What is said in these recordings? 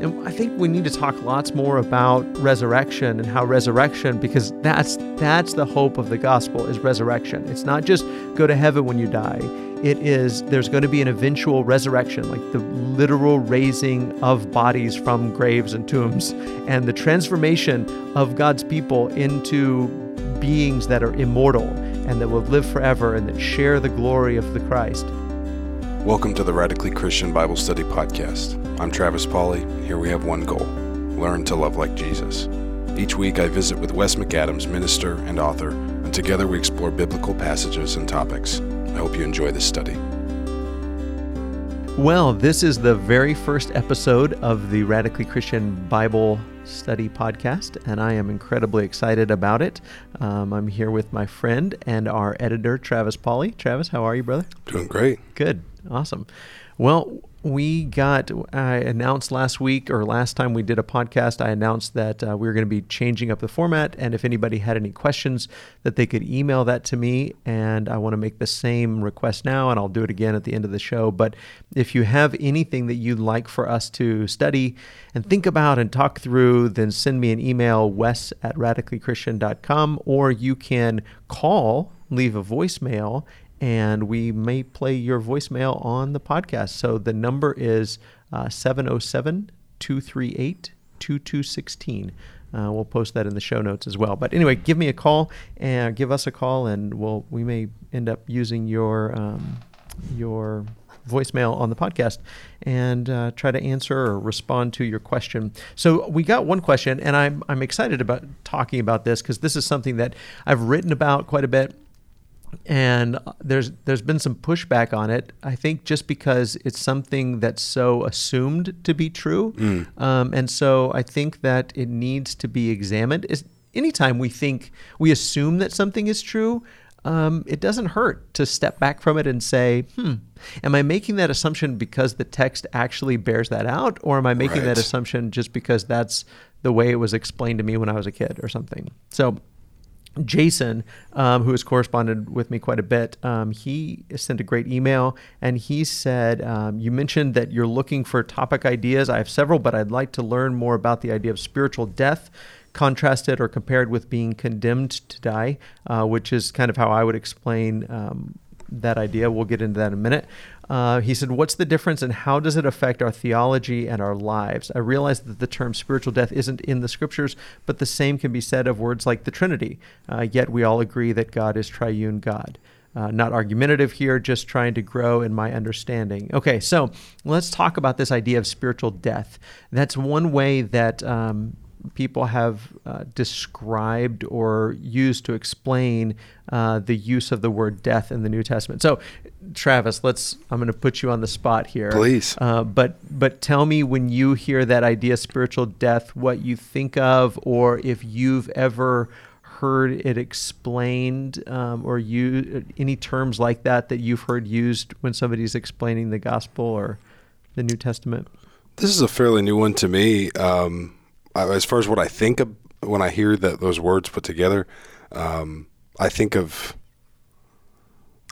And I think we need to talk lots more about resurrection and how resurrection, because that's that's the hope of the gospel is resurrection. It's not just go to heaven when you die. It is there's going to be an eventual resurrection, like the literal raising of bodies from graves and tombs, and the transformation of God's people into beings that are immortal and that will live forever and that share the glory of the Christ. Welcome to the Radically Christian Bible Study Podcast. I'm Travis Pauley. Here we have one goal learn to love like Jesus. Each week I visit with Wes McAdams, minister and author, and together we explore biblical passages and topics. I hope you enjoy this study. Well, this is the very first episode of the Radically Christian Bible Study Podcast, and I am incredibly excited about it. Um, I'm here with my friend and our editor, Travis Pauley. Travis, how are you, brother? Doing great. Good. Awesome. Well, we got I announced last week or last time we did a podcast i announced that uh, we were going to be changing up the format and if anybody had any questions that they could email that to me and i want to make the same request now and i'll do it again at the end of the show. But if you have anything that you'd like for us to study and think about and talk through then send me an email wes at radicallychristian.com or you can call leave a voicemail and we may play your voicemail on the podcast. So the number is uh, 707 238 2216. Uh, we'll post that in the show notes as well. But anyway, give me a call and give us a call, and we'll we may end up using your um, your voicemail on the podcast and uh, try to answer or respond to your question. So we got one question, and I'm I'm excited about talking about this because this is something that I've written about quite a bit and there's there's been some pushback on it. I think just because it's something that's so assumed to be true, mm. um, and so I think that it needs to be examined. Is anytime we think we assume that something is true, um, it doesn't hurt to step back from it and say, "Hmm, am I making that assumption because the text actually bears that out, or am I making right. that assumption just because that's the way it was explained to me when I was a kid or something?" So Jason, um, who has corresponded with me quite a bit, um, he sent a great email and he said, um, You mentioned that you're looking for topic ideas. I have several, but I'd like to learn more about the idea of spiritual death, contrasted or compared with being condemned to die, uh, which is kind of how I would explain um, that idea. We'll get into that in a minute. Uh, he said, What's the difference and how does it affect our theology and our lives? I realize that the term spiritual death isn't in the scriptures, but the same can be said of words like the Trinity. Uh, yet we all agree that God is triune God. Uh, not argumentative here, just trying to grow in my understanding. Okay, so let's talk about this idea of spiritual death. That's one way that um, people have uh, described or used to explain uh, the use of the word death in the New Testament. So, Travis, let's. I'm going to put you on the spot here, please. Uh, but but tell me when you hear that idea, spiritual death, what you think of, or if you've ever heard it explained, um, or you any terms like that that you've heard used when somebody's explaining the gospel or the New Testament. This is a fairly new one to me. Um, as far as what I think of when I hear that those words put together, um, I think of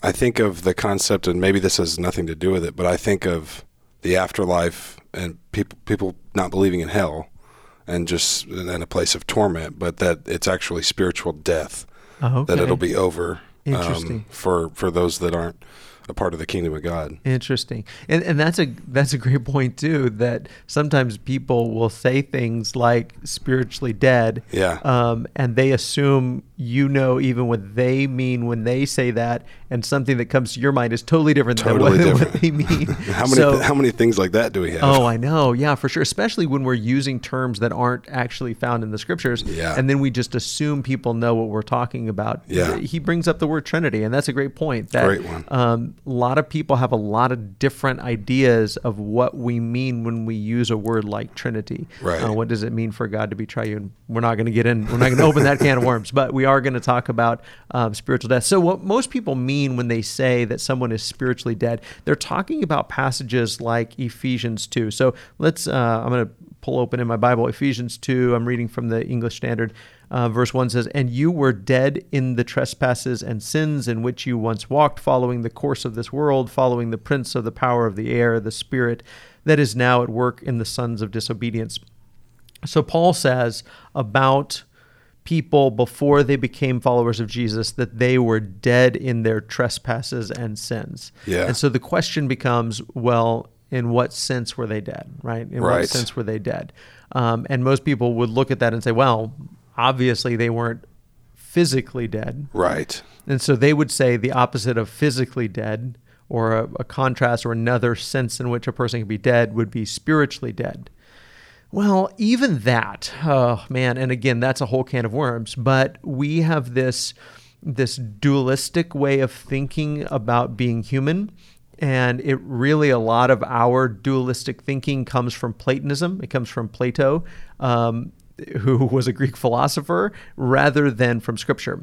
I think of the concept, and maybe this has nothing to do with it, but I think of the afterlife and people people not believing in hell and just in a place of torment, but that it's actually spiritual death. Oh, okay. That it'll be over um, for for those that aren't a part of the kingdom of God. Interesting, and and that's a that's a great point too. That sometimes people will say things like spiritually dead, yeah, um, and they assume you know even what they mean when they say that, and something that comes to your mind is totally different totally than what, different. what, they mean. how many so, how many things like that do we have? Oh, I know, yeah, for sure. Especially when we're using terms that aren't actually found in the scriptures, yeah. and then we just assume people know what we're talking about. Yeah, he brings up the word Trinity, and that's a great point. That, great one. Um, a lot of people have a lot of different ideas of what we mean when we use a word like Trinity. Right. Uh, what does it mean for God to be triune? We're not going to get in. We're not going to open that can of worms, but we are going to talk about um, spiritual death. So, what most people mean when they say that someone is spiritually dead, they're talking about passages like Ephesians two. So let's. Uh, I'm going to pull open in my Bible Ephesians 2. I'm reading from the English Standard. Uh, verse 1 says, And you were dead in the trespasses and sins in which you once walked, following the course of this world, following the prince of the power of the air, the spirit that is now at work in the sons of disobedience. So Paul says about people before they became followers of Jesus that they were dead in their trespasses and sins. Yeah. And so the question becomes, well, in what sense were they dead, right? In Right. what sense were they dead? Um, and most people would look at that and say, well, obviously they weren't physically dead. Right. And so they would say the opposite of physically dead, or a, a contrast or another sense in which a person can be dead, would be spiritually dead. Well, even that, oh man, and again, that's a whole can of worms. But we have this this dualistic way of thinking about being human, and it really a lot of our dualistic thinking comes from Platonism. It comes from Plato, um, who was a Greek philosopher, rather than from Scripture.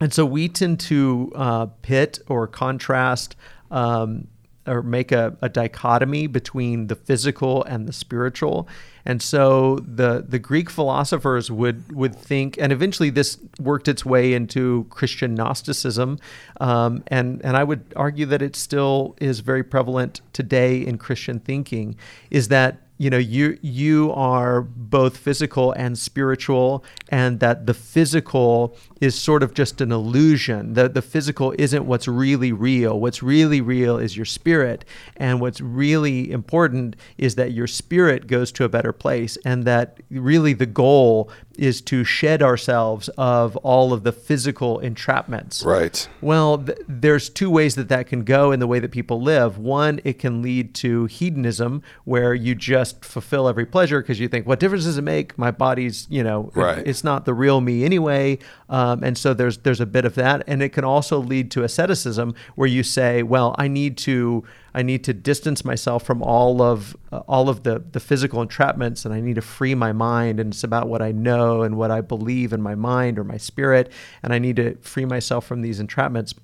And so we tend to uh, pit or contrast um, or make a, a dichotomy between the physical and the spiritual. And so the the Greek philosophers would would think, and eventually this worked its way into Christian Gnosticism, um, and and I would argue that it still is very prevalent today in Christian thinking. Is that you know you you are both physical and spiritual and that the physical is sort of just an illusion the the physical isn't what's really real what's really real is your spirit and what's really important is that your spirit goes to a better place and that really the goal is to shed ourselves of all of the physical entrapments Right. well, th- there's two ways that that can go in the way that people live. One, it can lead to hedonism, where you just fulfill every pleasure because you think, what difference does it make? My body's, you know, it- Right. it's not the real me anyway. Um, and so there's there's a bit of that, and it can also lead to asceticism, where you say, well, I need to I need to distance myself from all of uh, all of the the physical entrapments, and I need to free my mind. And it's about what I know and what I believe in my mind or my spirit, and I need to free myself from these entrapments.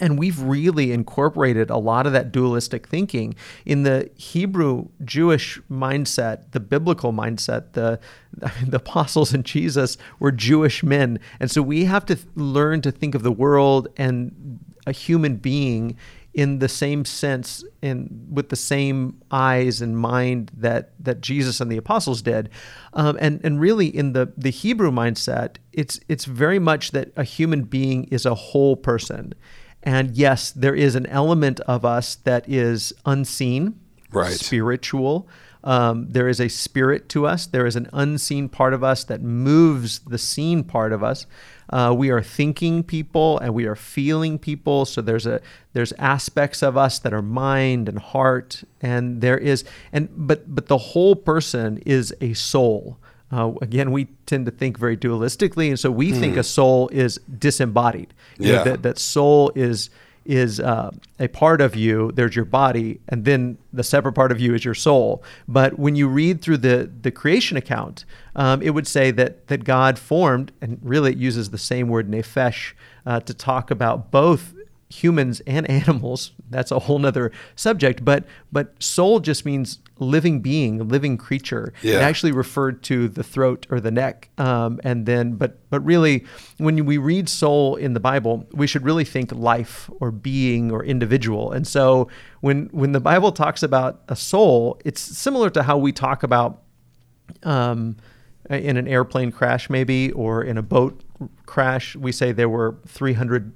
And we've really incorporated a lot of that dualistic thinking in the Hebrew Jewish mindset, the biblical mindset. The, the apostles and Jesus were Jewish men. And so we have to learn to think of the world and a human being in the same sense and with the same eyes and mind that that Jesus and the apostles did um, and and really in the the Hebrew mindset it's it's very much that a human being is a whole person and yes there is an element of us that is unseen Right. spiritual. Um, there is a spirit to us. There is an unseen part of us that moves the seen part of us. Uh, we are thinking people and we are feeling people. So there's a there's aspects of us that are mind and heart. And there is and but but the whole person is a soul uh, again we tend to think very dualistically and so we think a soul is disembodied You know, Yeah. that, that soul is is uh, a part of you. There's your body, and then the separate part of you is your soul. But when you read through the the creation account, um, it would say that that God formed, and really it uses the same word nephesh uh, to talk about both humans and animals. That's a whole nother subject. But but soul just means living being, living creature. It actually referred to the throat or the neck. Um, and then, but but really, when we read soul in the Bible, we should really think life or being or individual. And so when when the Bible talks about a soul, it's similar to how we talk about um, in an airplane crash, maybe, or in a boat crash. We say there were 300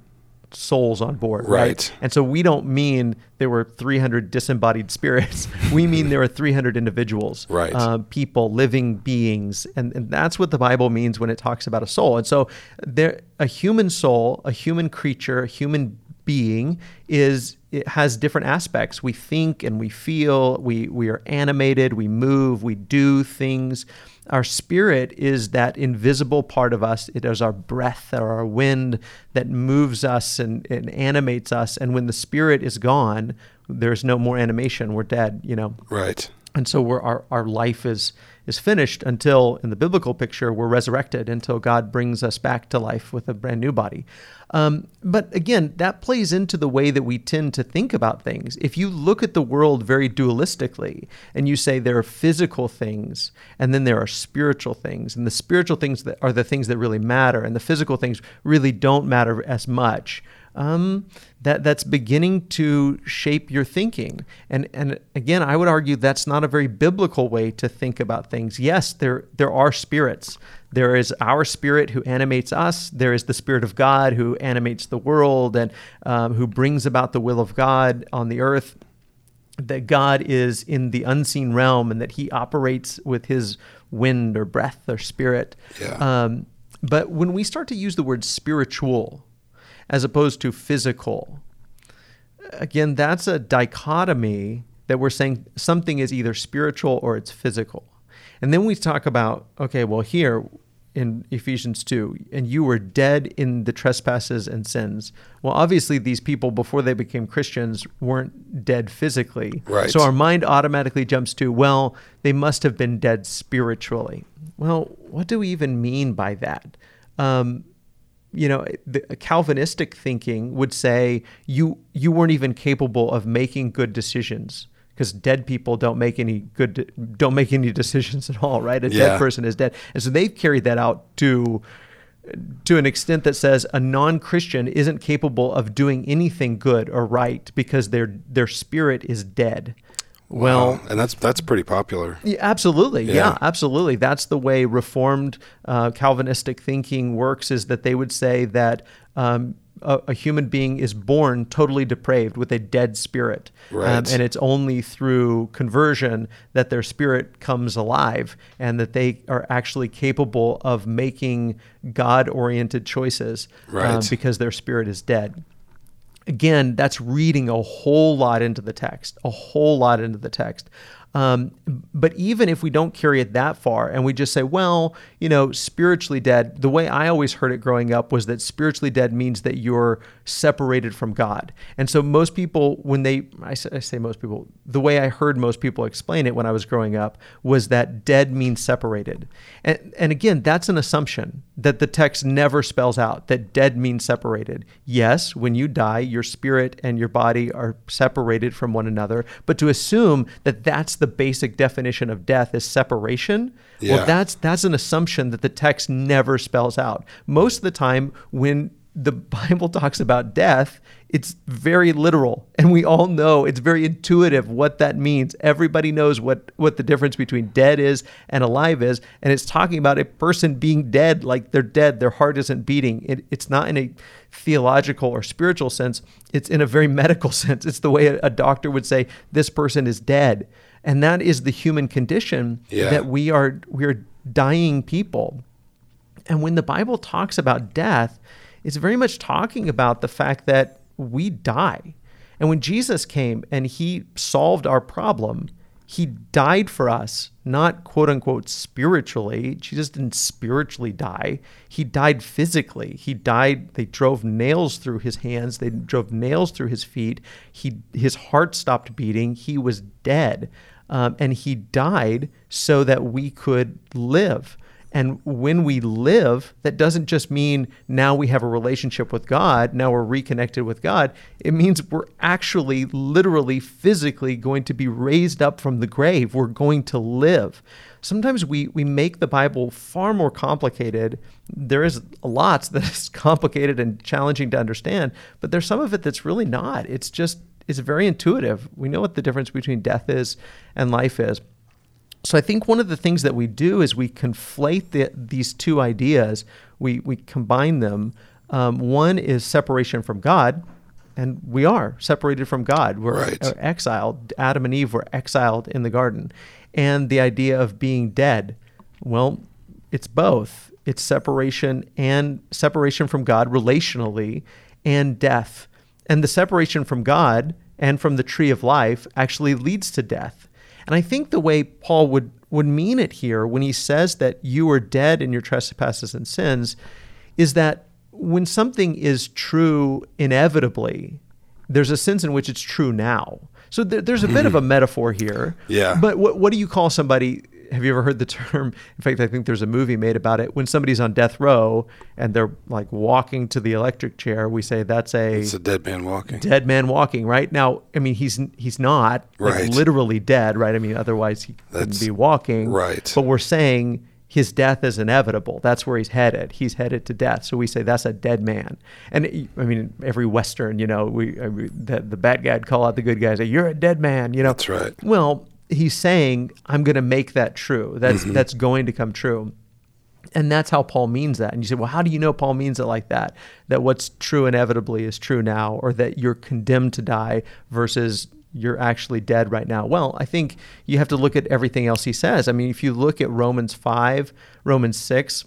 souls on board, right? Right. And so we don't mean there were 300 disembodied spirits. we mean there were 300 individuals, Right. uh, people, living beings, and, and that's what the Bible means when it talks about a soul. And so there, a human soul, a human creature, a human being is it has different aspects. We think and we feel. We we are animated. We move. We do things. Our spirit is that invisible part of us. It is our breath or our wind that moves us and, and animates us. And when the spirit is gone, there's no more animation. We're dead. You know. Right. And so we're, our, our life is, is finished until, in the biblical picture, we're resurrected until God brings us back to life with a brand new body. Um, but again, that plays into the way that we tend to think about things. If you look at the world very dualistically and you say there are physical things and then there are spiritual things, and the spiritual things that are the things that really matter, and the physical things really don't matter as much. Um, that that's beginning to shape your thinking. And and again, I would argue that's not a very biblical way to think about things. Yes, there there are spirits. There is our spirit who animates us. There is the spirit of God who animates the world and um, who brings about the will of God on the earth. That God is in the unseen realm and that He operates with His wind or breath or spirit. Yeah. Um, but when we start to use the word spiritual as opposed to physical, again, that's a dichotomy that we're saying something is either spiritual or it's physical. And then we talk about, okay, well, here in Ephesians 2, and you were dead in the trespasses and sins. Well, obviously, these people, before they became Christians, weren't dead physically. Right. So our mind automatically jumps to, well, they must have been dead spiritually. Well, what do we even mean by that? Um, you know, the Calvinistic thinking would say you you weren't even capable of making good decisions because dead people don't make any good don't make any decisions at all, right? A Yeah. dead person is dead, and so they've carried that out to to an extent that says a non-Christian isn't capable of doing anything good or right because their their spirit is dead. Well, Wow. and that's that's pretty popular. yeah, absolutely. Yeah. Yeah. absolutely. That's the way Reformed uh, Calvinistic thinking works. Is that they would say that um, a, a human being is born totally depraved with a dead spirit, Um, and it's only through conversion that their spirit comes alive, and that they are actually capable of making God-oriented choices um, Right. because their spirit is dead again, that's reading a whole lot into the text, a whole lot into the text. Um, but even if we don't carry it that far and we just say, well, you know, spiritually dead, the way I always heard it growing up was that spiritually dead means that you're separated from God. And so most people, when they, I say, most people, the way I heard most people explain it when I was growing up was that dead means separated. And, and again, that's an assumption that the text never spells out that dead means separated. Yes, when you die, your spirit and your body are separated from one another. But to assume that that's the basic definition of death is separation, Yeah. well, that's that's an assumption that the text never spells out. Most of the time, when the Bible talks about death, it's very literal, and we all know it's very intuitive what that means. Everybody knows what what the difference between dead is and alive is, and it's talking about a person being dead, like they're dead, their heart isn't beating. It, it's not in a theological or spiritual sense; it's in a very medical sense. It's the way a, a doctor would say this person is dead, and that is the human condition Yeah. that we are we are dying people. And when the Bible talks about death, it's very much talking about the fact that we die. And when Jesus came and he solved our problem, he died for us, not quote unquote spiritually. Jesus didn't spiritually die. He died physically. He died, they drove nails through his hands, they drove nails through his feet. He his heart stopped beating. He was dead. Um, and he died so that we could live. And when we live, that doesn't just mean now we have a relationship with God, now we're reconnected with God. It means we're actually, literally, physically going to be raised up from the grave. We're going to live. Sometimes we, we make the Bible far more complicated. There is lots that is complicated and challenging to understand, but there's some of it that's really not. It's just, it's very intuitive. We know what the difference between death is and life is. So I think one of the things that we do is we conflate the, these two ideas. We we combine them. Um, one is separation from God, and we are separated from God. We're Right. uh, exiled. Adam and Eve were exiled in the garden, and the idea of being dead. Well, it's both. It's separation and separation from God relationally, and death. And the separation from God and from the tree of life actually leads to death. And I think the way Paul would, would mean it here when he says that you are dead in your trespasses and sins is that when something is true inevitably, there's a sense in which it's true now. So there, there's a bit of a metaphor here. Yeah. But what what do you call somebody? Have you ever heard the term? In fact, I think there's a movie made about it. When somebody's on death row and they're like walking to the electric chair, we say that's a It's a dead man walking. dead man walking. Right now, I mean, he's he's not like, literally dead, right? I mean, otherwise he couldn't be walking. right. But we're saying his death is inevitable. That's where he's headed. He's headed to death. So we say that's a dead man. And it- I mean, every Western, you know, we, I mean, the, the bad guy'd call out the good guy, say, "You're a dead man." You know. That's right. Well, he's saying, "I'm going to make that true. That's Mm-hmm. that's going to come true." And that's how Paul means that. And you say, well, how do you know Paul means it like that? That what's true inevitably is true now, or that you're condemned to die versus you're actually dead right now. Well, I think you have to look at everything else he says. I mean, if you look at Romans 5, Romans 6,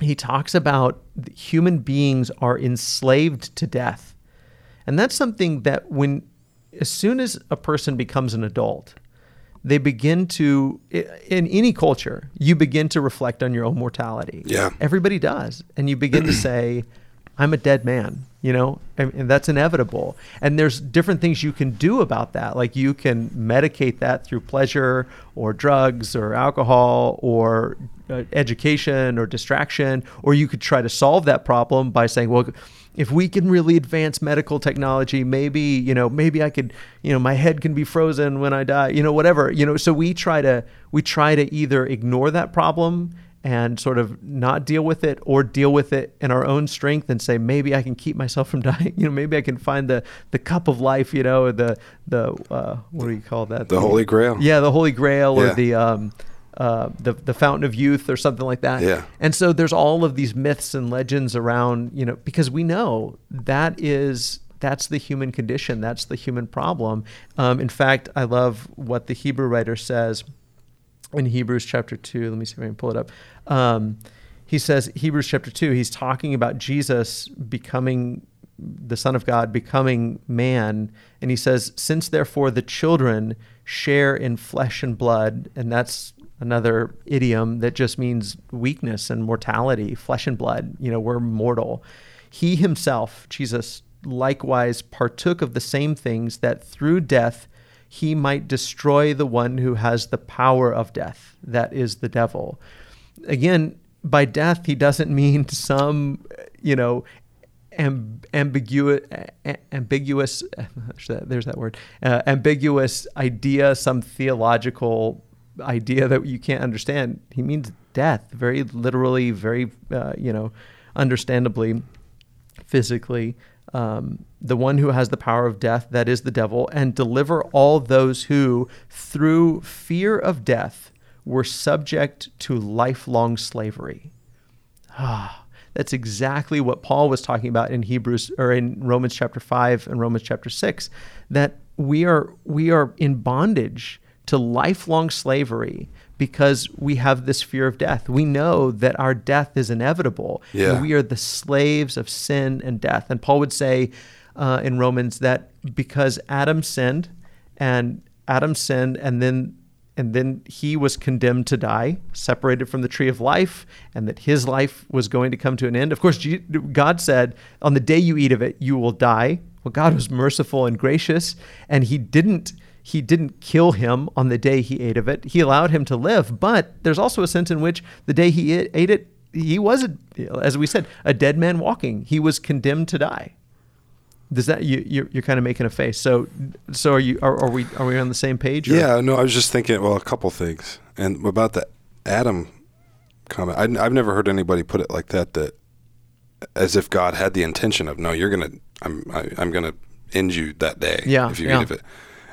he talks about human beings are enslaved to death. And that's something that when, as soon as a person becomes an adult, they begin to, in any culture, you begin to reflect on your own mortality. Yeah. Everybody does. And you begin to say, I'm a dead man, you know, and, and that's inevitable. And there's different things you can do about that. Like you can medicate that through pleasure or drugs or alcohol or uh, education or distraction, or you could try to solve that problem by saying, well, if we can really advance medical technology, maybe, you know, maybe I could, you know, my head can be frozen when I die, you know, whatever, you know, so we try to, we try to either ignore that problem and sort of not deal with it or deal with it in our own strength and say maybe I can keep myself from dying you know maybe I can find the the cup of life you know the the uh, what do you call that? The Holy Grail. yeah the holy grail or the um uh, the the fountain of youth or something like that Yeah. and so there's all of these myths and legends around you know because we know that is that's the human condition that's the human problem um, in fact I love what the Hebrew writer says in Hebrews chapter 2. Let me see if I can pull it up. Um, he says, Hebrews chapter 2, he's talking about Jesus becoming the Son of God, becoming man. And he says, Since therefore the children share in flesh and blood, and that's another idiom that just means weakness and mortality, flesh and blood. You know, we're mortal. He himself, Jesus, likewise partook of the same things that through death he might destroy the one who has the power of death, that is the devil. Again, by death, he doesn't mean some, you know, amb- ambiguous, ambiguous, there's that, there's that word, uh, ambiguous idea, some theological idea that you can't understand. He means death, very literally, very, uh, you know, understandably, physically. Um, the one who has the power of death, that is the devil, and deliver all those who, through fear of death, were subject to lifelong slavery. Ah, that's exactly what Paul was talking about in Hebrews or in Romans chapter 5 and Romans chapter 6 that we are we are in bondage to lifelong slavery because we have this fear of death. We know that our death is inevitable. Yeah. We are the slaves of sin and death. And Paul would say uh, in Romans that because Adam sinned and Adam sinned and then and then he was condemned to die, separated from the tree of life, and that his life was going to come to an end. Of course, God said, On the day you eat of it, you will die. Well, God was merciful and gracious, and he didn't. He didn't kill him on the day he ate of it. He allowed him to live. But there's also a sense in which the day he ate it, he was, a, as we said, a dead man walking. He was condemned to die. Does that you you're, you're kind of making a face? So so are you are, are we are we on the same page? or- Yeah, no, I was just thinking, well, a couple things. And about the Adam comment, I, I've never heard anybody put it like that, that as if God had the intention of, no, you're going to, I'm, I, I'm going to end you that day Yeah, if you yeah. eat of it.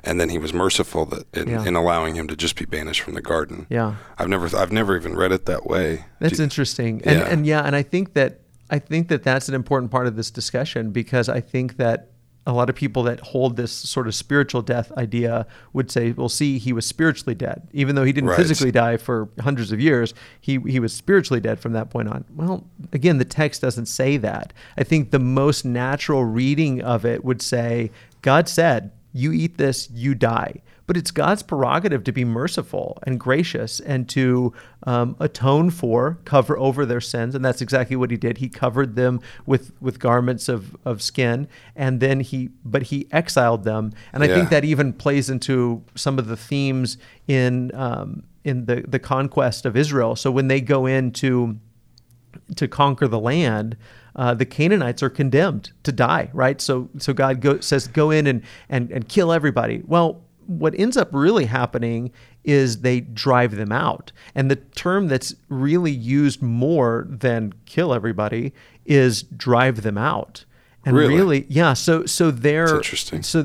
And then he was merciful that in, Yeah. in allowing him to just be banished from the garden. Yeah. I've never, I've never even read it that way. That's interesting. And Yeah. and yeah, and I think that I think that that's an important part of this discussion because I think that a lot of people that hold this sort of spiritual death idea would say, "Well, see, he was spiritually dead, even though he didn't Right. physically die for hundreds of years. He he was spiritually dead from that point on." Well, again, the text doesn't say that. I think the most natural reading of it would say, "God said." You eat this, you die. But it's God's prerogative to be merciful and gracious and to um, atone for, cover over their sins, and that's exactly what He did. He covered them with with garments of of skin, and then He, but He exiled them. And I Yeah. think that even plays into some of the themes in um, in the the conquest of Israel. So when they go into to conquer the land, uh, the Canaanites are condemned to die, right? So so God go, says, go in and, and and kill everybody. Well, what ends up really happening is they drive them out. And the term that's really used more than kill everybody is drive them out. And Really? yeah. So so they're interesting. So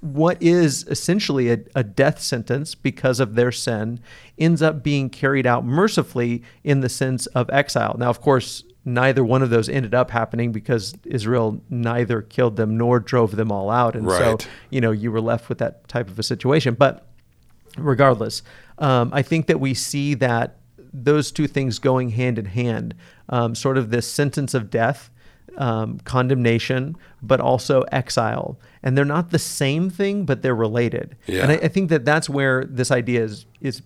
what is essentially a, a death sentence because of their sin ends up being carried out mercifully in the sense of exile. Now, of course, neither one of those ended up happening because Israel neither killed them nor drove them all out, and so you know you were left with that type of a situation. But regardless, um, I think that we see that those two things going hand in hand, um, sort of this sentence of death, um, condemnation, but also exile. And they're not the same thing, but they're related. Yeah. And I, I think that that's where this idea is is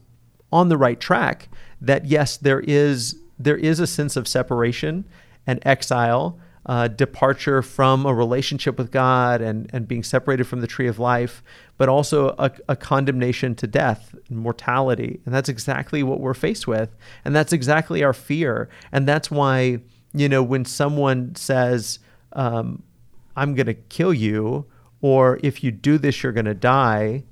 on the right track. That yes, there is there is a sense of separation and exile, uh, departure from a relationship with God and, and being separated from the tree of life, but also a, a condemnation to death and mortality. And that's exactly what we're faced with. And that's exactly our fear. And that's why, you know, when someone says, um, I'm going to kill you, or if you do this, you're going to die,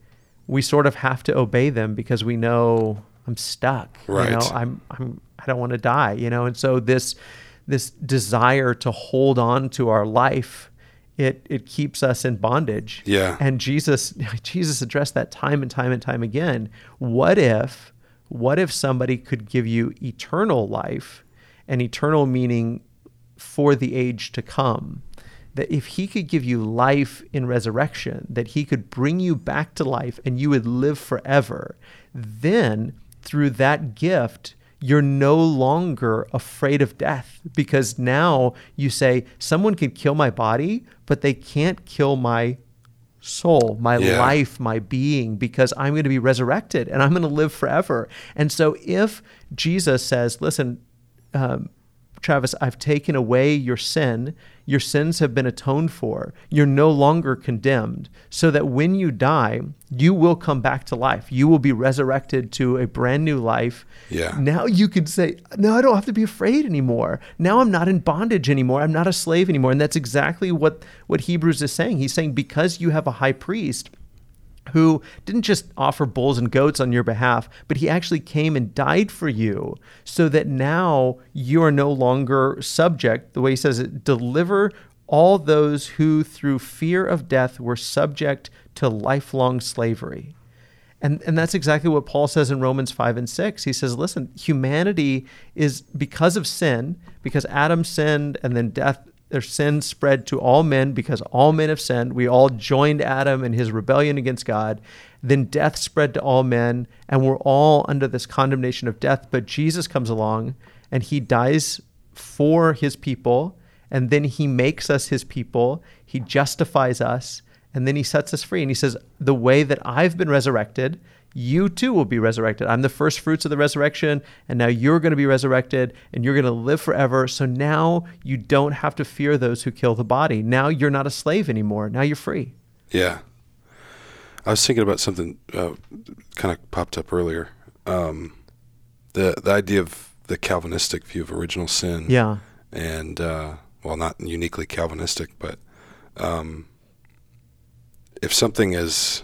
we sort of have to obey them because we know I'm stuck. Right. You know, I'm, I'm, I don't want to die, you know? And so this, this desire to hold on to our life, it, it keeps us in bondage. Yeah. And Jesus, Jesus addressed that time and time and time again. What if, what if somebody could give you eternal life and eternal meaning for the age to come? That if he could give you life in resurrection, that he could bring you back to life and you would live forever, then through that gift, you're no longer afraid of death because now you say, someone can kill my body, but they can't kill my soul, my Yeah. life, my being, because I'm going to be resurrected and I'm going to live forever. And so if Jesus says, listen, um, Travis, I've taken away your sin. Your sins have been atoned for. You're no longer condemned. So that when you die, you will come back to life. You will be resurrected to a brand new life. Yeah. Now you can say, No, I don't have to be afraid anymore. Now I'm not in bondage anymore. I'm not a slave anymore. And that's exactly what, what Hebrews is saying. He's saying, Because you have a high priest who didn't just offer bulls and goats on your behalf, but he actually came and died for you so that now you are no longer subject, the way he says it, deliver all those who through fear of death were subject to lifelong slavery. And, and that's exactly what Paul says in Romans 5 and 6. He says, listen, humanity is because of sin, because Adam sinned and then death, their sin spread to all men because all men have sinned. We all joined Adam in his rebellion against God. Then death spread to all men, and we're all under this condemnation of death. But Jesus comes along and he dies for his people, and then he makes us his people. He justifies us, and then he sets us free. And he says, The way that I've been resurrected, you too will be resurrected. I'm the first fruits of the resurrection, and now you're going to be resurrected and you're going to live forever. So now you don't have to fear those who kill the body. Now you're not a slave anymore. Now you're free. Yeah. I was thinking about something uh, kind of popped up earlier. Um, the the idea of the Calvinistic view of original sin. Yeah. And uh, well, not uniquely Calvinistic, but um, if something is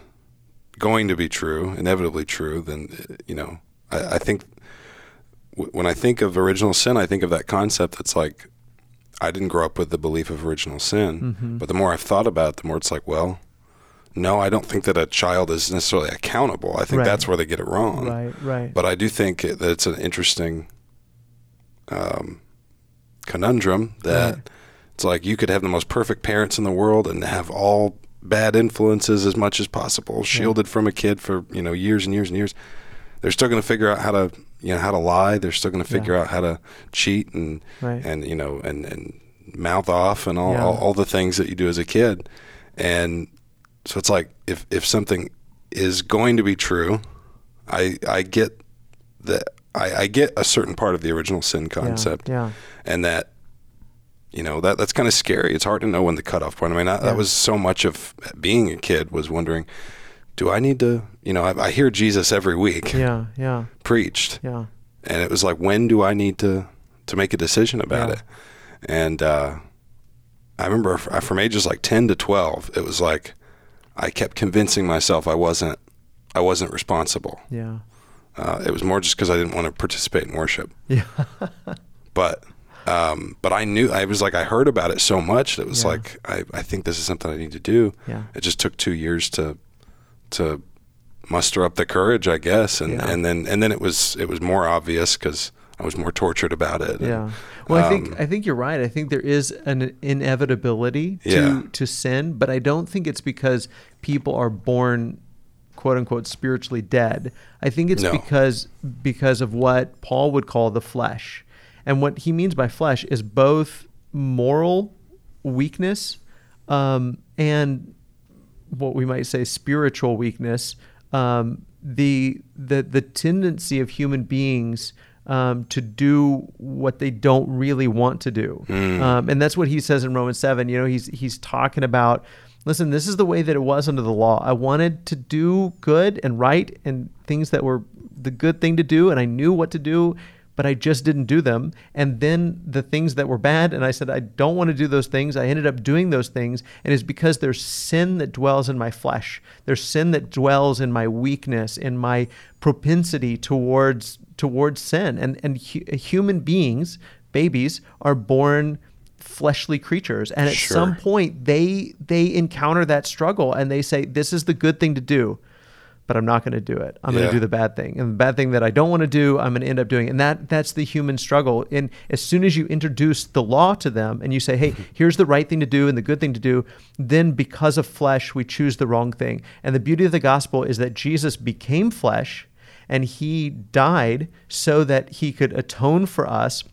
going to be true, inevitably true, then you know, I, I think w- when I think of original sin, I think of that concept that's like I didn't grow up with the belief of original sin, Mhm. but the more I've thought about it, the more it's like, well, no, I don't think that a child is necessarily accountable. I think Right. that's where they get it wrong. Right, right. But I do think that it's an interesting um, conundrum that Right. it's like you could have the most perfect parents in the world and have all bad influences as much as possible, shielded from a kid for you know years and years and years. They're still going to figure out how to you know how to lie. They're still going to Yeah. figure out how to cheat and Right. and you know and and mouth off and all, Yeah. all all the things that you do as a kid. And so it's like if if something is going to be true, I I get that I, I get a certain part of the original sin concept, Yeah. and that you know that that's kind of scary. It's hard to know when the cutoff point. I mean, I, Yeah. that was so much of being a kid was wondering, do I need to? You know, I, I hear Jesus every week Yeah. Yeah. preached, Yeah. and it was like, when do I need to to make a decision about Yeah. it? And uh, I remember from ages like ten to twelve, it was like I kept convincing myself I wasn't I wasn't responsible. Yeah. Uh, it was more just because I didn't want to participate in worship. Yeah. But um, but I knew I was like I heard about it so much that it was Yeah. like I, I think this is something I need to do. Yeah. It just took two years to to muster up the courage, I guess, and, Yeah. and then and then it was it was more obvious because I was more tortured about it. and, Yeah. Well, I um, think I think you're right. I think there is an inevitability to Yeah. to sin, but I don't think it's because people are born quote unquote spiritually dead. I think it's No. because because of what Paul would call the flesh. And what he means by flesh is both moral weakness um, and what we might say spiritual weakness, um, the the the tendency of human beings um, to do what they don't really want to do, um, and that's what he says in Romans seven. You know, he's he's talking about. Listen, this is the way that it was under the law. I wanted to do good and right and things that were the good thing to do, and I knew what to do, but I just didn't do them. And then the things that were bad, and I said, I don't want to do those things. I ended up doing those things. And it's because there's sin that dwells in my flesh. There's sin that dwells in my weakness, in my propensity towards towards sin. And and hu- human beings, babies, are born fleshly creatures and at Sure. some point they they encounter that struggle and they say this is the good thing to do but I'm not going to do it. I'm going to do the bad thing. And the bad thing that I don't want to do, I'm going to end up doing. And that that's the human struggle. And as soon as you introduce the law to them and you say, "Hey, here's the right thing to do and the good thing to do," then because of flesh, we choose the wrong thing. And the beauty of the gospel is that Jesus became flesh and he died so that he could atone for us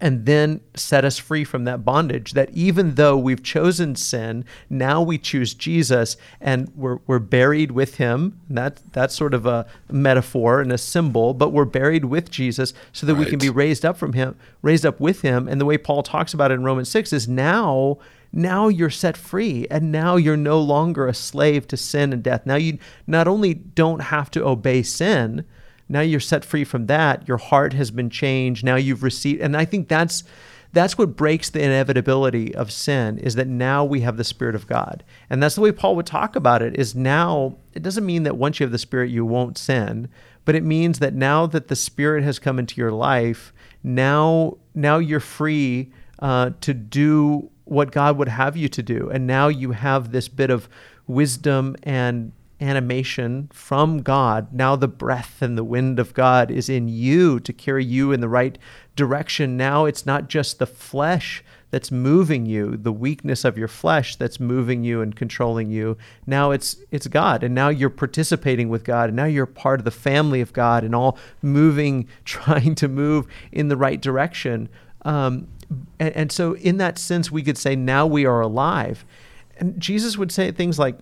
and then set us free from that bondage that even though we've chosen sin now we choose jesus and we're, we're buried with him. And that that's sort of a metaphor and a symbol but we're buried with jesus so that we can be raised up from him raised up with him. And the way paul talks about it in romans 6 is now now you're set free and now you're no longer a slave to sin and death. Now you not only don't have to obey sin now you're set free from that. Your heart has been changed. Now you've received and i think that's that's what breaks the inevitability of sin is that now we have the spirit of god. And that's the way paul would talk about it is now it doesn't mean that once you have the spirit you won't sin but it means that now that the spirit has come into your life now now you're free uh, to do what god would have you to do. And now you have this bit of wisdom and animation from God. Now the breath and the wind of God is in you to carry you in the right direction. Now it's not just the flesh that's moving you, the weakness of your flesh that's moving you and controlling you. Now it's it's God and now you're participating with God and now you're part of the family of God and all moving trying to move in the right direction. Um, and, and so in that sense we could say now we are alive. And Jesus would say things like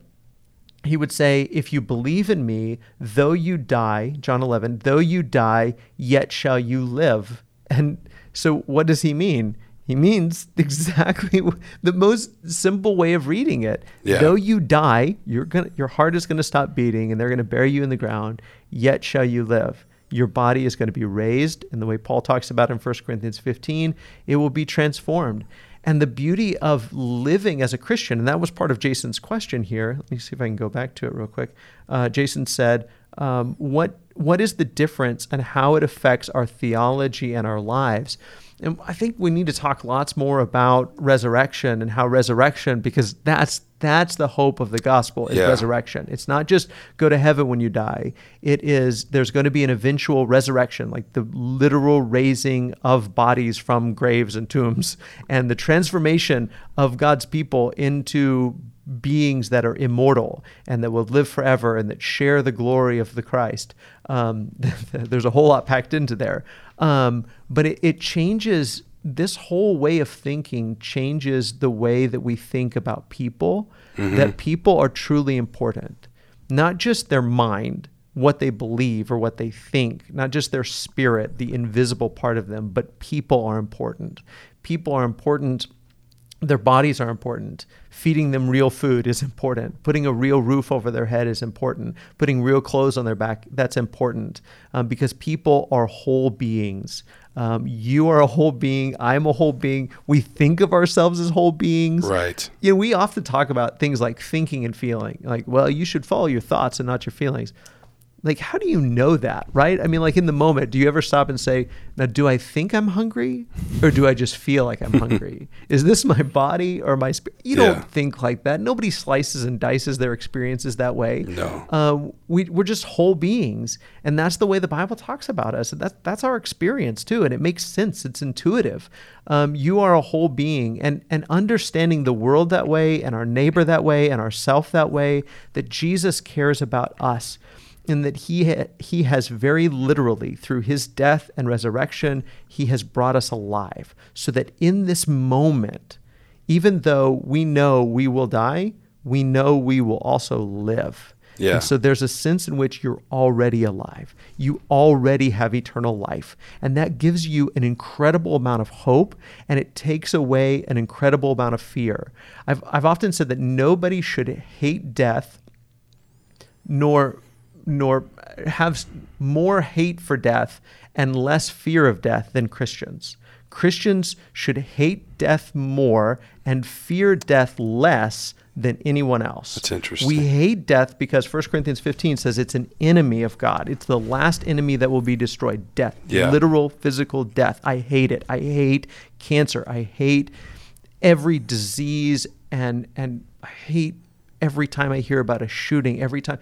he would say, If you believe in me, though you die, John 11, though you die, yet shall you live. And so, what does he mean? He means exactly the most simple way of reading it. Yeah. Though you die, you're gonna, your heart is going to stop beating and they're going to bury you in the ground, yet shall you live. Your body is going to be raised. And the way Paul talks about in 1 Corinthians 15, it will be transformed. And the beauty of living as a Christian, and that was part of Jason's question here. Let me see if I can go back to it real quick. Uh, Jason said, um, "What what is the difference and how it affects our theology and our lives?" And I think we need to talk lots more about resurrection and how resurrection, because that's that's the hope of the gospel is Yeah. resurrection. It's not just go to heaven when you die. It is there's going to be an eventual resurrection, like the literal raising of bodies from graves and tombs, and the transformation of God's people into beings that are immortal and that will live forever and that share the glory of the Christ. Um, there's a whole lot packed into there, um, but it, it changes this whole way of thinking changes the way that we think about people, that people are truly important, not just their mind, what they believe or what they think, not just their spirit, the invisible part of them, but people are important. People are important their bodies are important. Feeding them real food is important. Putting a real roof over their head is important. Putting real clothes on their back, that's important um, because people are whole beings. Um, you are a whole being. I'm a whole being. We think of ourselves as whole beings. Right. You know, we often talk about things like thinking and feeling. Like, well, you should follow your thoughts and not your feelings like how do you know that right? I mean like in the moment do you ever stop and say now do i think i'm hungry or do i just feel like i'm hungry? Is this my body or my spirit you Yeah. don't think like that. Nobody slices and dices their experiences that way. No. uh, we, we're just whole beings and that's the way the bible talks about us. And that's, that's our experience too and it makes sense. It's intuitive. Um, you are a whole being and, and understanding the world that way and our neighbor that way and ourself that way that jesus cares about us and that he ha- he has very literally through his death and resurrection he has brought us alive. So that in this moment even though we know we will die we know we will also live. Yeah. and so there's a sense in which you're already alive. You already have eternal life. And that gives you an incredible amount of hope and it takes away an incredible amount of fear. I've, I've often said that nobody should hate death nor nor have more hate for death and less fear of death than Christians. Christians should hate death more and fear death less than anyone else. That's interesting. We hate death because 1 Corinthians 15 says it's an enemy of God. It's the last enemy that will be destroyed. Death, Yeah. literal physical death. I hate it. I hate cancer. I hate every disease and and I hate every time I hear about a shooting, every time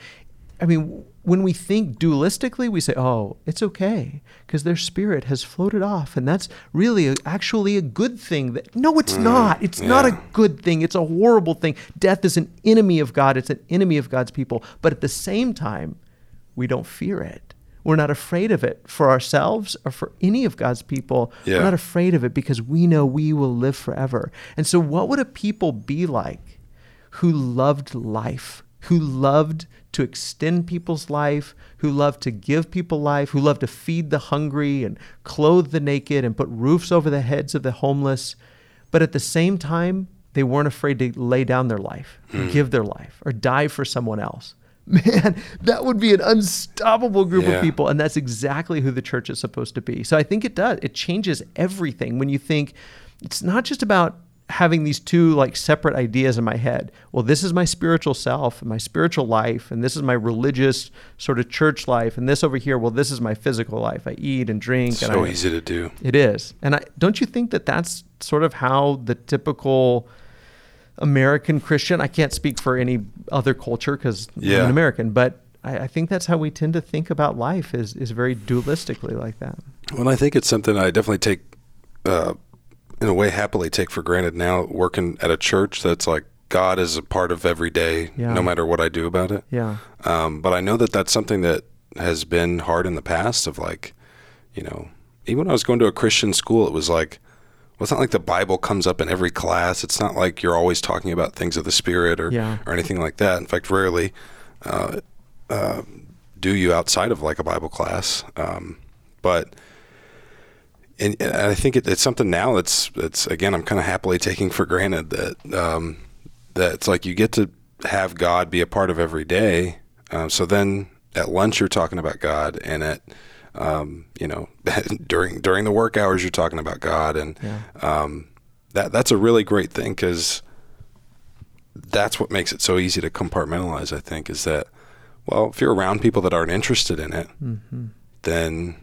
I mean, when we think dualistically, we say, "Oh, it's okay because their spirit has floated off, and that's really a, actually a good thing." That no, it's mm, not. It's not a good thing. It's a horrible thing. Death is an enemy of God. It's an enemy of God's people. But at the same time, we don't fear it. We're not afraid of it for ourselves or for any of God's people. Yeah. We're not afraid of it because we know we will live forever. And so, what would a people be like who loved life, who loved to extend people's life, who loved to give people life, who loved to feed the hungry and clothe the naked and put roofs over the heads of the homeless? But at the same time, they weren't afraid to lay down their life, or hmm. give their life, or die for someone else. Man, that would be an unstoppable group Yeah. of people. And that's exactly who the church is supposed to be. So I think it does. It changes everything when you think it's not just about having these two like separate ideas in my head. Well, this is my spiritual self and my spiritual life, and this is my religious sort of church life, and this over here, well, this is my physical life. I eat and drink. and So I, easy to do. it is. And I don't you think that that's sort of how the typical American Christian, I can't speak for any other culture because I'm an American, but I, I think that's how we tend to think about life is, is very dualistically like that. Well, I think it's something I definitely take, uh, in a way, happily take for granted now. Working at a church that's like God is a part of every day, Yeah. no matter what I do about it. Yeah. Um, but I know that that's something that has been hard in the past. Of like, you know, even when I was going to a Christian school, it was like, well, it's not like the Bible comes up in every class. It's not like you're always talking about things of the Spirit or Yeah. or anything like that. In fact, rarely uh, uh, do you outside of like a Bible class. Um, but and, and I think it, it's something now that's that's again I'm kind of happily taking for granted that um, that it's like you get to have God be a part of every day. Um, so then at lunch you're talking about God, and at um, you know during during the work hours you're talking about God, and Yeah. um, that that's a really great thing because that's what makes it so easy to compartmentalize. I think is that well, if you're around people that aren't interested in it, Mm-hmm. then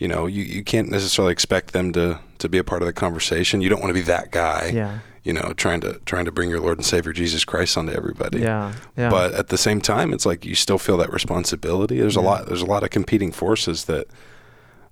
you know you, you can't necessarily expect them to to be a part of the conversation. You don't want to be that guy, Yeah. you know, trying to trying to bring your Lord and Savior Jesus Christ onto everybody. Yeah. Yeah. But at the same time, it's like you still feel that responsibility. There's a lot. There's a lot of competing forces that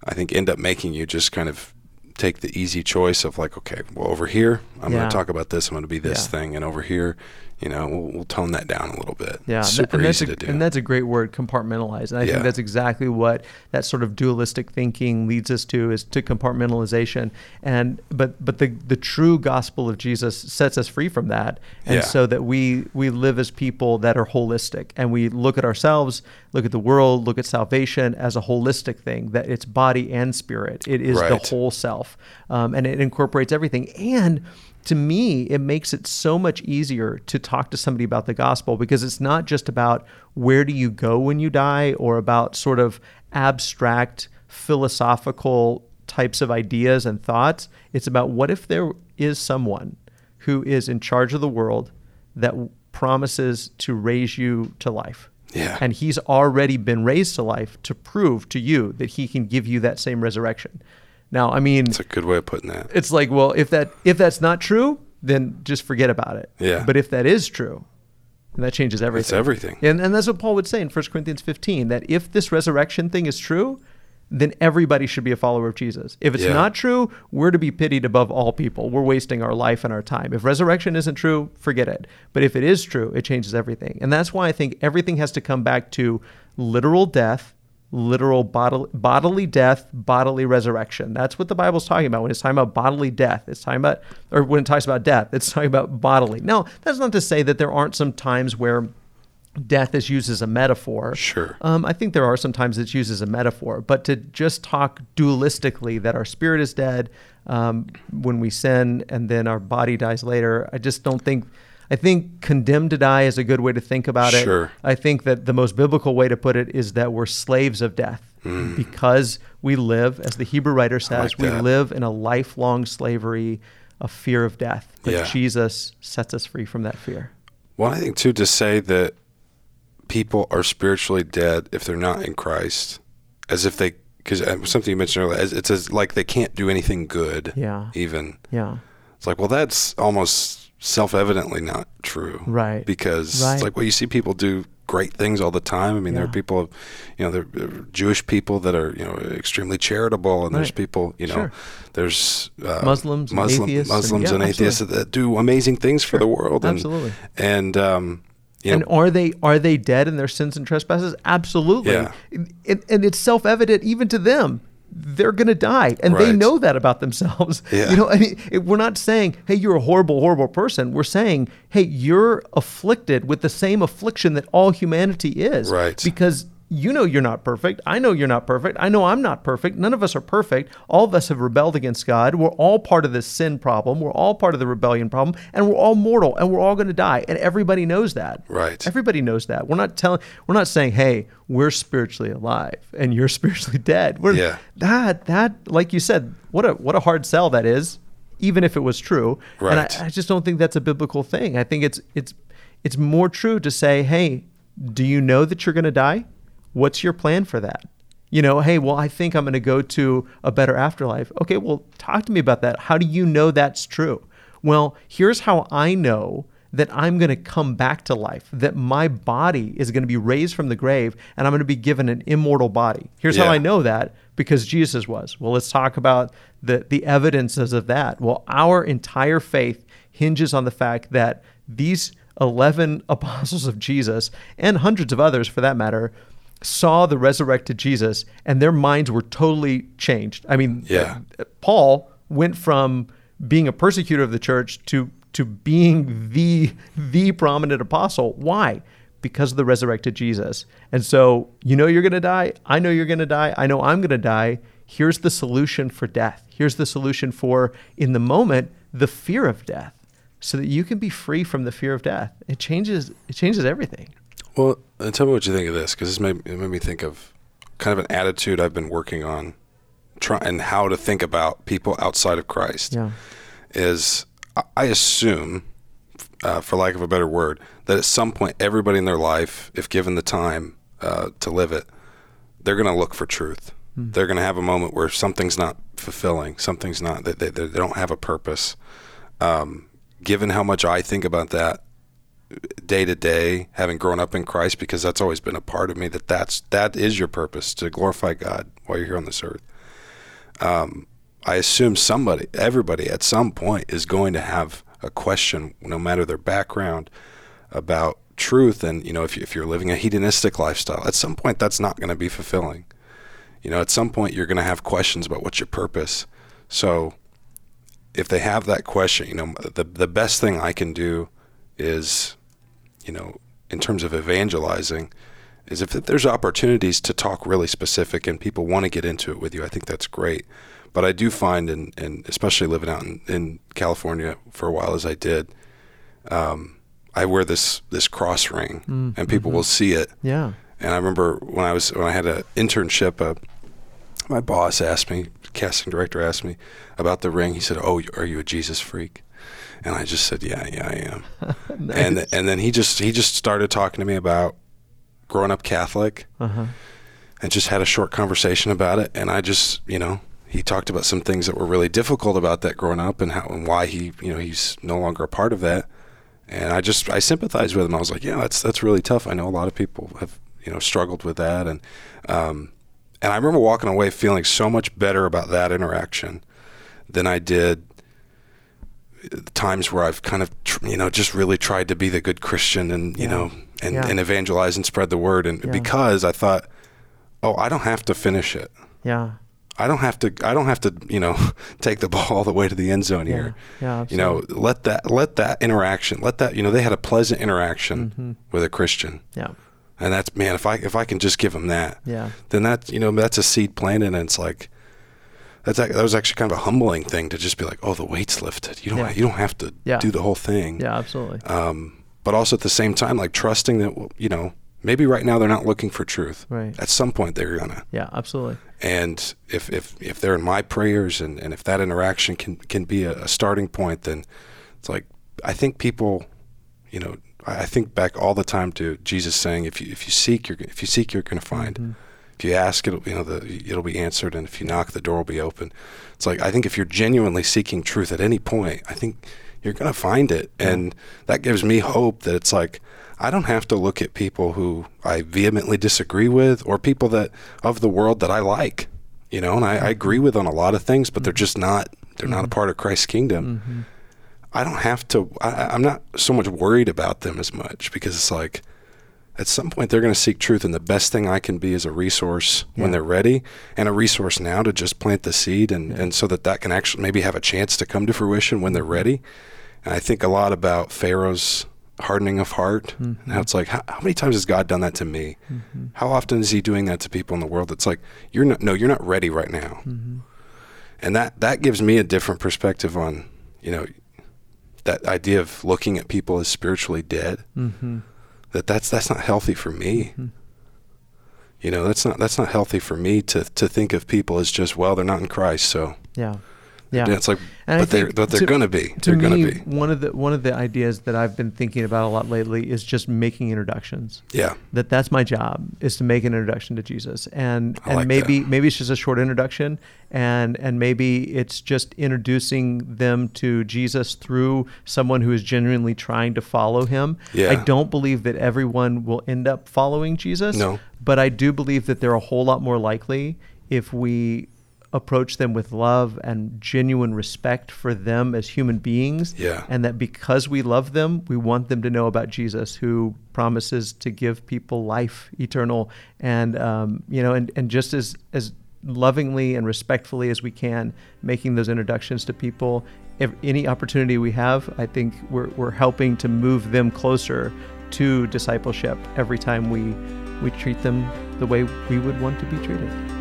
I think end up making you just kind of take the easy choice of like, okay, well, over here I'm Yeah. going to talk about this. I'm going to be this Yeah. thing, and over here, you know, we'll, we'll tone that down a little bit. Yeah, super and that's easy a, to do. And that's a great word, compartmentalize. And I Yeah. think that's exactly what that sort of dualistic thinking leads us to is to compartmentalization. And but but the the true gospel of Jesus sets us free from that, and Yeah. so that we we live as people that are holistic, and we look at ourselves, look at the world, look at salvation as a holistic thing. That it's body and spirit. It is Right. the whole self, um, and it incorporates everything. And to me, it makes it so much easier to talk to somebody about the gospel because it's not just about where do you go when you die or about sort of abstract philosophical types of ideas and thoughts. It's about what if there is someone who is in charge of the world that promises to raise you to life. Yeah. And he's already been raised to life to prove to you that he can give you that same resurrection. Now, I mean, It's a good way of putting that. it's like, well, if that if that's not true, then just forget about it. Yeah. But if that is true, then that changes everything. It's everything. And and that's what Paul would say in 1 Corinthians 15 that if this resurrection thing is true, then everybody should be a follower of Jesus. If it's Yeah. not true, we're to be pitied above all people. We're wasting our life and our time. If resurrection isn't true, forget it. But if it is true, it changes everything. And that's why I think everything has to come back to literal death, literal bodily, bodily death, bodily resurrection. That's what the Bible's talking about when it's talking about bodily death. It's talking about, or when it talks about death, it's talking about bodily. Now, that's not to say that there aren't some times where death is used as a metaphor. Sure. Um, I think there are sometimes it's used as a metaphor, but to just talk dualistically that our spirit is dead um, when we sin and then our body dies later, I just don't think. I think condemned to die is a good way to think about it. Sure. I think that the most biblical way to put it is that we're slaves of death because we live, as the Hebrew writer says, Mm. like we live in a lifelong slavery of fear of death. But Yeah. Jesus sets us free from that fear. Well, I think too to say that people are spiritually dead if they're not in Christ, as if they because something you mentioned earlier, it's as like they can't do anything good. Yeah. Even Yeah. it's like, well, that's almost self-evidently not true. Right. Because Right. it's like, well, you see people do great things all the time. I mean, there are people, you know, there are Jewish people that are, you know, extremely charitable, and there's people, you know, Sure. there's uh, Muslims and Muslim, atheists and- Muslims yeah, and atheists that do amazing things for the world. And, Absolutely. And um, you and know, are they are they dead in their sins and trespasses? Absolutely. Yeah. And, and it's self evident even to them. They're going to die, and they know that about themselves. Yeah. You know, I mean, it- we're not saying, "Hey, you're a horrible, horrible person." We're saying, "Hey, you're afflicted with the same affliction that all humanity is." Right. Because you know you're not perfect. I know you're not perfect. I know I'm not perfect. None of us are perfect. All of us have rebelled against God. We're all part of this sin problem. We're all part of the rebellion problem, and we're all mortal, and we're all going to die. And everybody knows that. Right. Everybody knows that. We're not telling. We're not saying, "Hey, we're spiritually alive and you're spiritually dead." We're, Yeah. That that, like you said, what a what a hard sell that is, even if it was true. And Right. I, I just don't think that's a biblical thing. I think it's it's it's more true to say, "Hey, do you know that you're going to die? What's your plan for that?" You know, hey, well, I think I'm going to go to a better afterlife. Okay, well, talk to me about that. How do you know that's true? Well, here's how I know that I'm going to come back to life, that my body is going to be raised from the grave, and I'm going to be given an immortal body. Here's how I know that because Jesus was. Well, let's talk about the, the evidences of that. Well, our entire faith hinges on the fact that these 11 apostles of Jesus, and hundreds of others for that matter, saw the resurrected Jesus and their minds were totally changed. I mean, Yeah. Uh, Paul went from being a persecutor of the church to to being the the prominent apostle. Why? Because of the resurrected Jesus. And so, you know you're going to die. I know you're going to die. I know I'm going to die. Here's the solution for death. Here's the solution for in the moment the fear of death so that you can be free from the fear of death. It changes it changes everything. Well, uh, tell me what you think of this, because this made, it made me think of kind of an attitude I've been working on, try, and how to think about people outside of Christ. Yeah. Is I- assume, uh, for lack of a better word, that at some point everybody in their life, if given the time uh, to live it, they're going to look for truth. They're going to have a moment where something's not fulfilling, something's not they, they, they don't have a purpose. Um, given how much I think about that day to day, having grown up in Christ, because that's always been a part of me. That that's that is your purpose to glorify God while you're here on this earth. Um, I assume somebody, everybody, at some point is going to have a question, no matter their background. about truth and you know if, you, if you're living a hedonistic lifestyle at some point that's not going to be fulfilling you know at some point you're going to have questions about what's your purpose so if they have that question you know the the best thing I can do is you know in terms of evangelizing is if there's opportunities to talk really specific and people want to get into it with you I think that's great but I do find in, in especially living out in, in California for a while as I did um, I wear this this cross ring, mm, and people mm-hmm. will see it. Yeah. And I remember when I was when I had an internship, uh, my boss asked me, casting director asked me about the ring. He said, "Oh, are you a Jesus freak?" And I just said, "Yeah, yeah, I am." nice. And and then he just he just started talking to me about growing up Catholic, uh-huh. and just had a short conversation about it. And I just you know he talked about some things that were really difficult about that growing up and how and why he you know he's no longer a part of that and I just I sympathized with him. I was like, yeah, that's that's really tough. I know a lot of people have you know struggled with that, and um, and I remember walking away feeling so much better about that interaction than I did times where I've kind of you know just really tried to be the good Christian and you yeah. know and, yeah. and evangelize and spread the word, and yeah. because I thought, oh, I don't have to finish it. Yeah. I don't have to. I don't have to. You know, take the ball all the way to the end zone here. Yeah, you know, let that let that interaction. Let that. You know, they had a pleasant interaction mm-hmm. with a Christian. Yeah. And that's man. If I if I can just give them that. Yeah. Then that you know that's a seed planted, and it's like. That's that was actually kind of a humbling thing to just be like, oh, the weight's lifted. You don't yeah. you don't have to yeah. do the whole thing. Yeah, absolutely. Um, but also at the same time, like trusting that you know maybe right now they're not looking for truth. Right. At some point they're gonna. Yeah, absolutely. And if if if they're in my prayers and, and if that interaction can can be a, a starting point, then it's like I think people, you know, I think back all the time to Jesus saying, if you if you seek, you're if you seek, you're going to find. Mm-hmm. If you ask, it'll you know the, it'll be answered, and if you knock, the door will be open. It's like I think if you're genuinely seeking truth at any point, I think you're going to find it, and that gives me hope that it's like I don't have to look at people who I vehemently disagree with or people that of the world that I like. You know, and I, I agree with on a lot of things, but they're just not they're mm-hmm. not a mm-hmm. part of Christ's kingdom. Mm-hmm. I don't have to I, I'm not so much worried about them as much because it's like at some point they're going to seek truth and the best thing i can be is a resource yeah. when they're ready and a resource now to just plant the seed and, yeah. and so that that can actually maybe have a chance to come to fruition when they're ready and i think a lot about pharaoh's hardening of heart. Mm-hmm. Now it's like, how, how, many times has God done that to me? Mm-hmm. How often is He doing that to people in the world? It's like you're not, no, you're not ready right now, mm-hmm. and that that gives me a different perspective on, you know, that idea of looking at people as spiritually dead. Mm-hmm. That that's that's not healthy for me. Mm-hmm. You know, that's not that's not healthy for me to to think of people as just well, they're not in Christ, so yeah. Yeah, it's like, and but they're but they're going to be. They're going to be. One of the one of the ideas that I've been thinking about a lot lately is just making introductions. Yeah, that that's my job is to make an introduction to Jesus, and I and like maybe that. maybe it's just a short introduction, and and maybe it's just introducing them to Jesus through someone who is genuinely trying to follow Him. Yeah. I don't believe that everyone will end up following Jesus. No, but I do believe that they're a whole lot more likely if we approach them with love and genuine respect for them as human beings. Yeah. And that because we love them, we want them to know about Jesus, who promises to give people life eternal. And um, you know, and, and just as as lovingly and respectfully as we can, making those introductions to people. If any opportunity we have, I think we're, we're helping to move them closer to discipleship every time we we treat them the way we would want to be treated.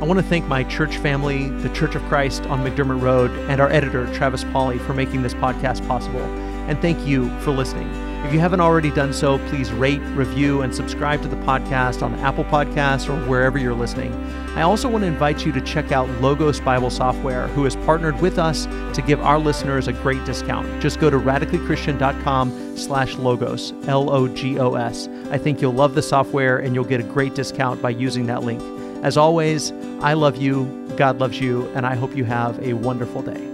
I want to thank my church family, the Church of Christ on McDermott Road, and our editor, Travis Pauley, for making this podcast possible. And thank you for listening. If you haven't already done so, please rate, review, and subscribe to the podcast on Apple Podcasts or wherever you're listening. I also want to invite you to check out Logos Bible Software, who has partnered with us to give our listeners a great discount. Just go to radicallychristian.com slash logos, L-O-G-O-S. I think you'll love the software and you'll get a great discount by using that link. As always, I love you, God loves you, and I hope you have a wonderful day.